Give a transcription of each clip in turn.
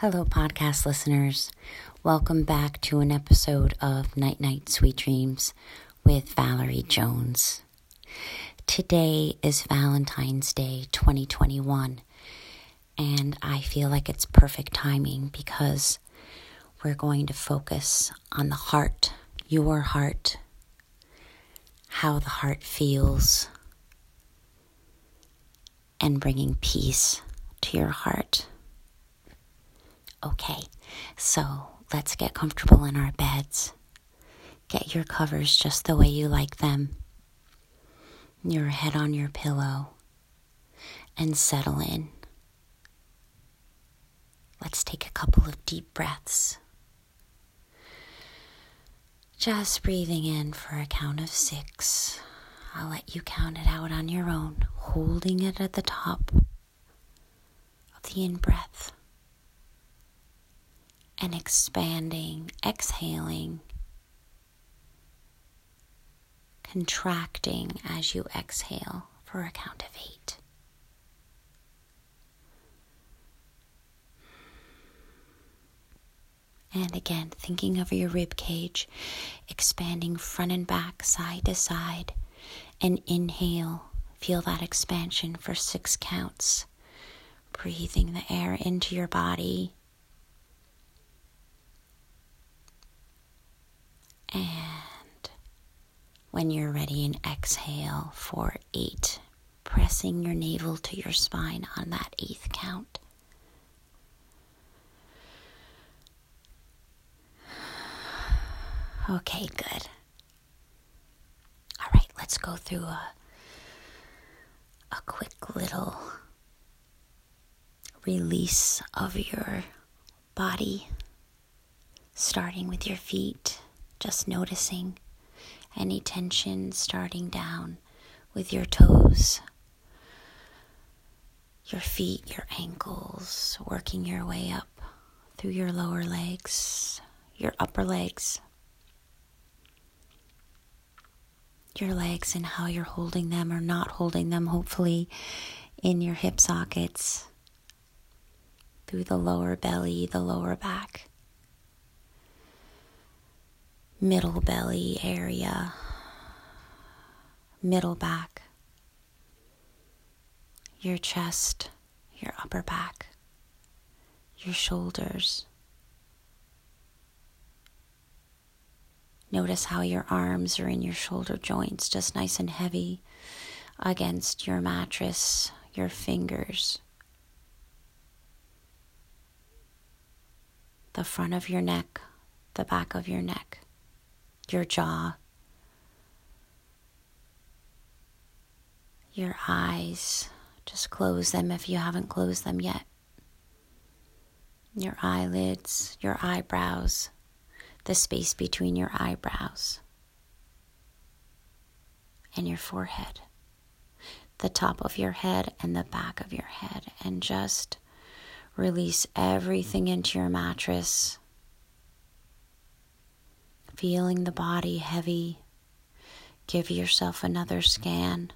Hello, podcast listeners. Welcome back to an episode of Night Night Sweet Dreams with Valerie Jones. Today is Valentine's Day 2021, and I feel like it's perfect timing because we're going to focus on the heart, your heart, how the heart feels, and bringing peace to your heart. Okay, so let's get comfortable in our beds. Get your covers just the way you like them. Your head on your pillow and settle in. Let's take a couple of deep breaths. Just breathing in for a count of six. I'll let you count it out on your own, holding it at the top of the in breath and expanding, exhaling, contracting as you exhale for a count of eight. And again, thinking of your rib cage, expanding front and back, side to side, and inhale. Feel that expansion for six counts. Breathing the air into your body And when you're ready, and exhale for eight, pressing your navel to your spine on that eighth count. Okay, good. All right, let's go through a, a quick little release of your body, starting with your feet just noticing any tension starting down with your toes, your feet, your ankles, working your way up through your lower legs, your upper legs, your legs, and how you're holding them or not holding them, hopefully, in your hip sockets, through the lower belly, the lower back middle belly area, middle back, your chest, your upper back, your shoulders. Notice how your arms are in your shoulder joints, just nice and heavy against your mattress, your fingers. The front of your neck, the back of your neck your jaw, your eyes. Just close them if you haven't closed them yet. Your eyelids, your eyebrows, the space between your eyebrows and your forehead, the top of your head and the back of your head, and just release everything into your mattress feeling the body heavy. Give yourself another scan.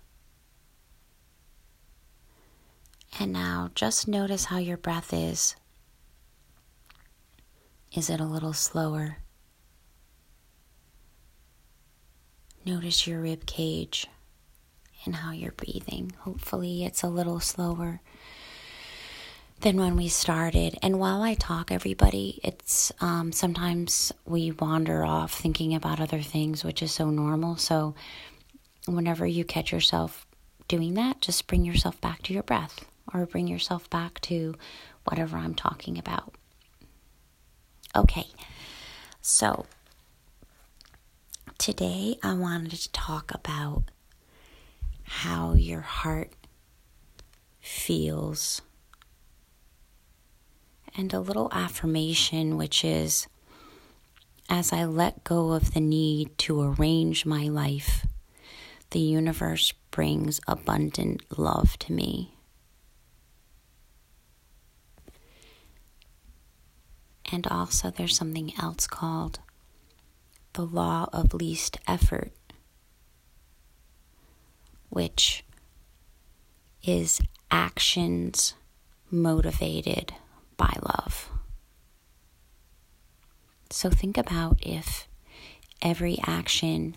And now just notice how your breath is. Is it a little slower? Notice your rib cage and how you're breathing. Hopefully, it's a little slower than when we started. And while I talk, everybody, it's um, sometimes we wander off thinking about other things, which is so normal. So, whenever you catch yourself doing that, just bring yourself back to your breath or bring yourself back to whatever I'm talking about. Okay, so today I wanted to talk about how your heart feels and a little affirmation, which is as I let go of the need to arrange my life, the universe brings abundant love to me. And also, there's something else called the law of least effort, which is actions motivated by love. So think about if every action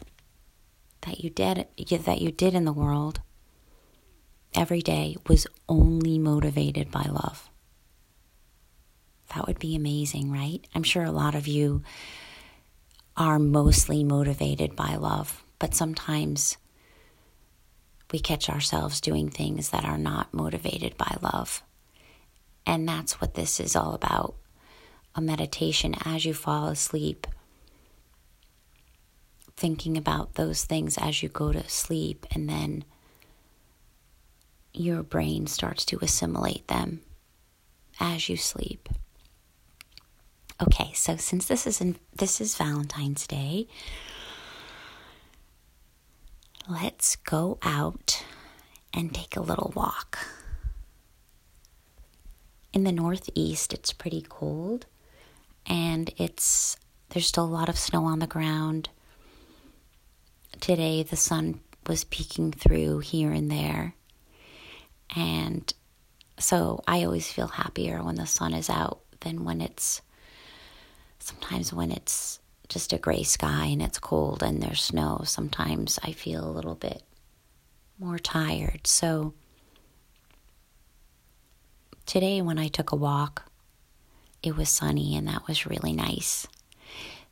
that you did that you did in the world every day was only motivated by love. That would be amazing, right? I'm sure a lot of you are mostly motivated by love, but sometimes we catch ourselves doing things that are not motivated by love. And that's what this is all about a meditation as you fall asleep, thinking about those things as you go to sleep, and then your brain starts to assimilate them as you sleep. Okay, so since this is in, this is Valentine's Day, let's go out and take a little walk. In the northeast, it's pretty cold and it's there's still a lot of snow on the ground. Today the sun was peeking through here and there. And so I always feel happier when the sun is out than when it's sometimes when it's just a gray sky and it's cold and there's snow. Sometimes I feel a little bit more tired. So today, when I took a walk, it was sunny and that was really nice.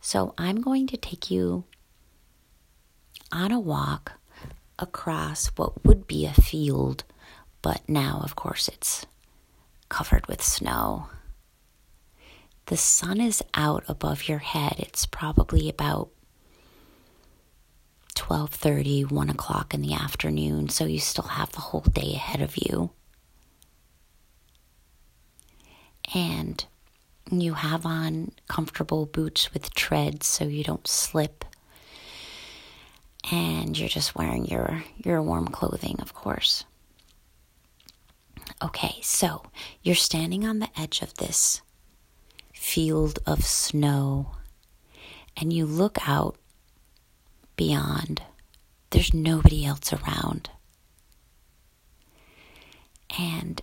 So I'm going to take you on a walk across what would be a field, but now, of course, it's covered with snow. The sun is out above your head. It's probably about 12:30, 1 o'clock in the afternoon, so you still have the whole day ahead of you. And you have on comfortable boots with treads so you don't slip. And you're just wearing your, your warm clothing, of course. Okay, so you're standing on the edge of this field of snow and you look out beyond. There's nobody else around. And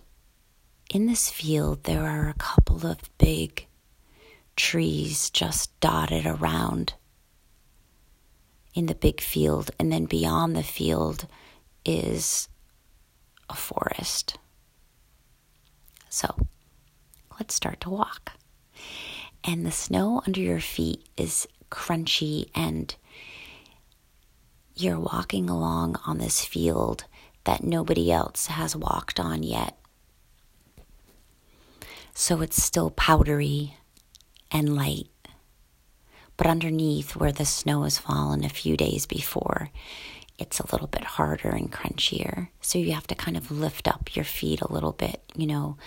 in this field, there are a couple of big trees just dotted around in the big field. And then beyond the field is a forest. So let's start to walk. And the snow under your feet is crunchy, and you're walking along on this field that nobody else has walked on yet so it's still powdery and light. But underneath, where the snow has fallen a few days before, it's a little bit harder and crunchier. So you have to kind of lift up your feet a little bit, you know,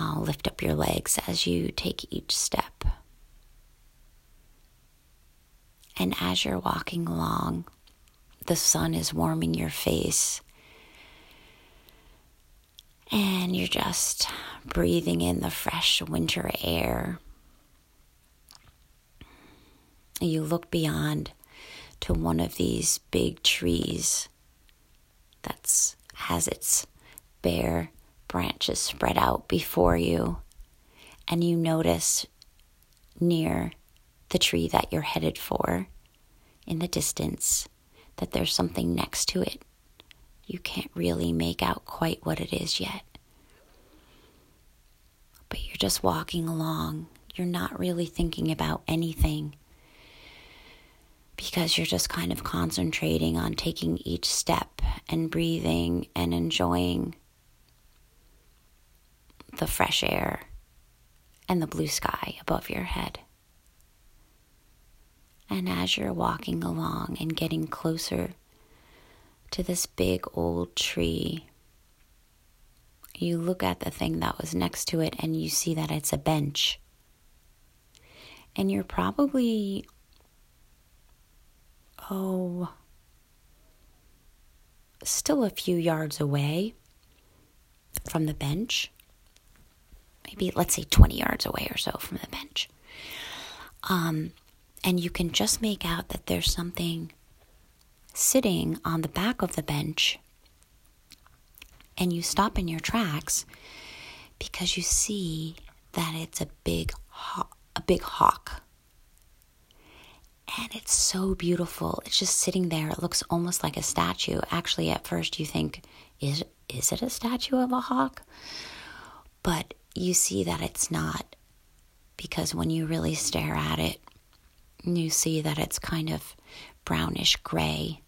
uh, lift up your legs as you take each step. And as you're walking along, the sun is warming your face and you're just breathing in the fresh winter air. You look beyond to one of these big trees that has its bare branches spread out before you, and you notice near the tree that you're headed for in the distance that there's something next to it you can't really make out quite what it is yet. But you're just walking along. You're not really thinking about anything because you're just kind of concentrating on taking each step and breathing and enjoying the fresh air and the blue sky above your head. And as you're walking along and getting closer to this big old tree. You look at the thing that was next to it and you see that it's a bench. And you're probably, oh, still a few yards away from the bench. Maybe, let's say, 20 yards away or so from the bench. Um, and you can just make out that there's something sitting on the back of the bench and you stop in your tracks because you see that it's a big ho- a big hawk And it's so beautiful. It's just sitting there. It looks almost like a statue. Actually, at first you think, is is it a statue of a hawk? But you see that it's not because when you really stare at it, you see that it's kind of brownish gray.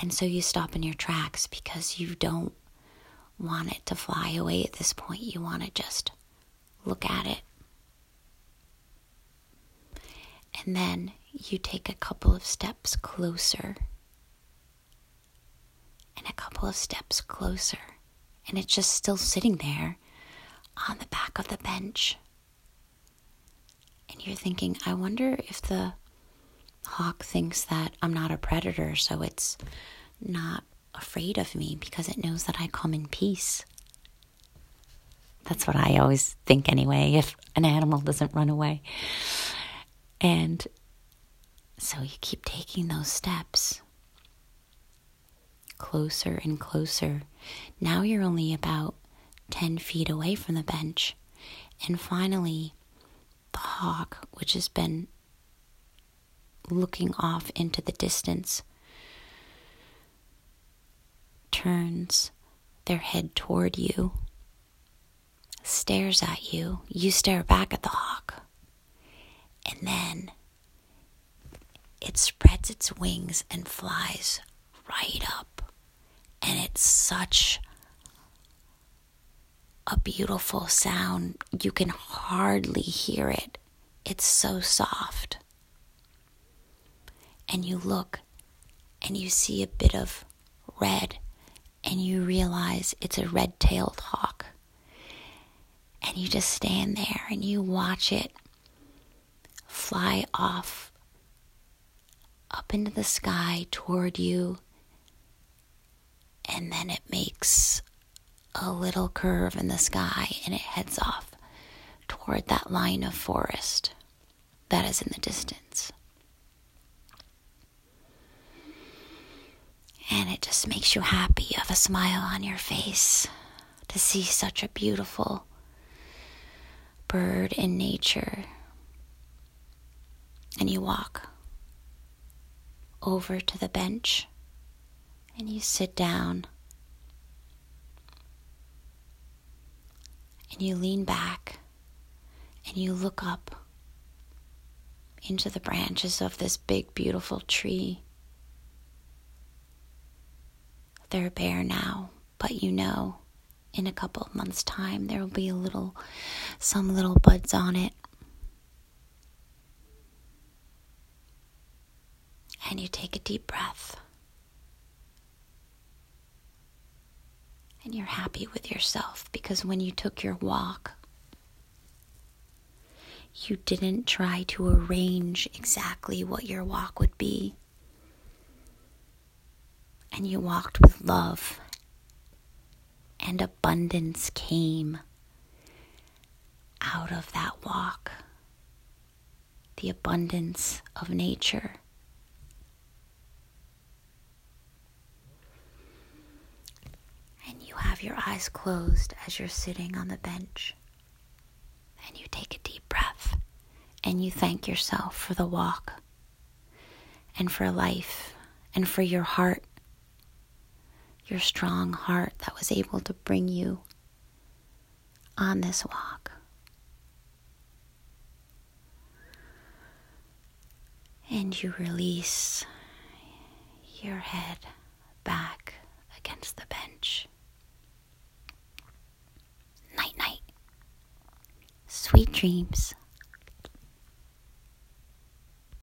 And so you stop in your tracks because you don't want it to fly away at this point. You want to just look at it. And then you take a couple of steps closer and a couple of steps closer. And it's just still sitting there on the back of the bench. And you're thinking, I wonder if the hawk thinks that I'm not a predator, so it's not afraid of me because it knows that I come in peace. That's what I always think anyway, if an animal doesn't run away. And so you keep taking those steps closer and closer. Now you're only about 10 feet away from the bench. And finally, the hawk, which has been looking off into the distance, turns their head toward you, stares at you. You stare back at the hawk. And then it spreads its wings and flies right up. And it's such a beautiful sound. You can hardly hear it. It's so soft. And you look and you see a bit of red, and you realize it's a red tailed hawk. And you just stand there and you watch it fly off up into the sky toward you. And then it makes a little curve in the sky and it heads off toward that line of forest that is in the distance. And it just makes you happy. You have a smile on your face to see such a beautiful bird in nature. And you walk over to the bench and you sit down and you lean back and you look up into the branches of this big, beautiful tree. They're bare now, but you know in a couple of months' time there will be a little, some little buds on it. And you take a deep breath. and you're happy with yourself because when you took your walk, you didn't try to arrange exactly what your walk would be. And you walked with love, and abundance came out of that walk. The abundance of nature. And you have your eyes closed as you're sitting on the bench. And you take a deep breath and you thank yourself for the walk and for life and for your heart, your strong heart that was able to bring you on this walk. And you release your head back against the bench. Night, night. Sweet dreams.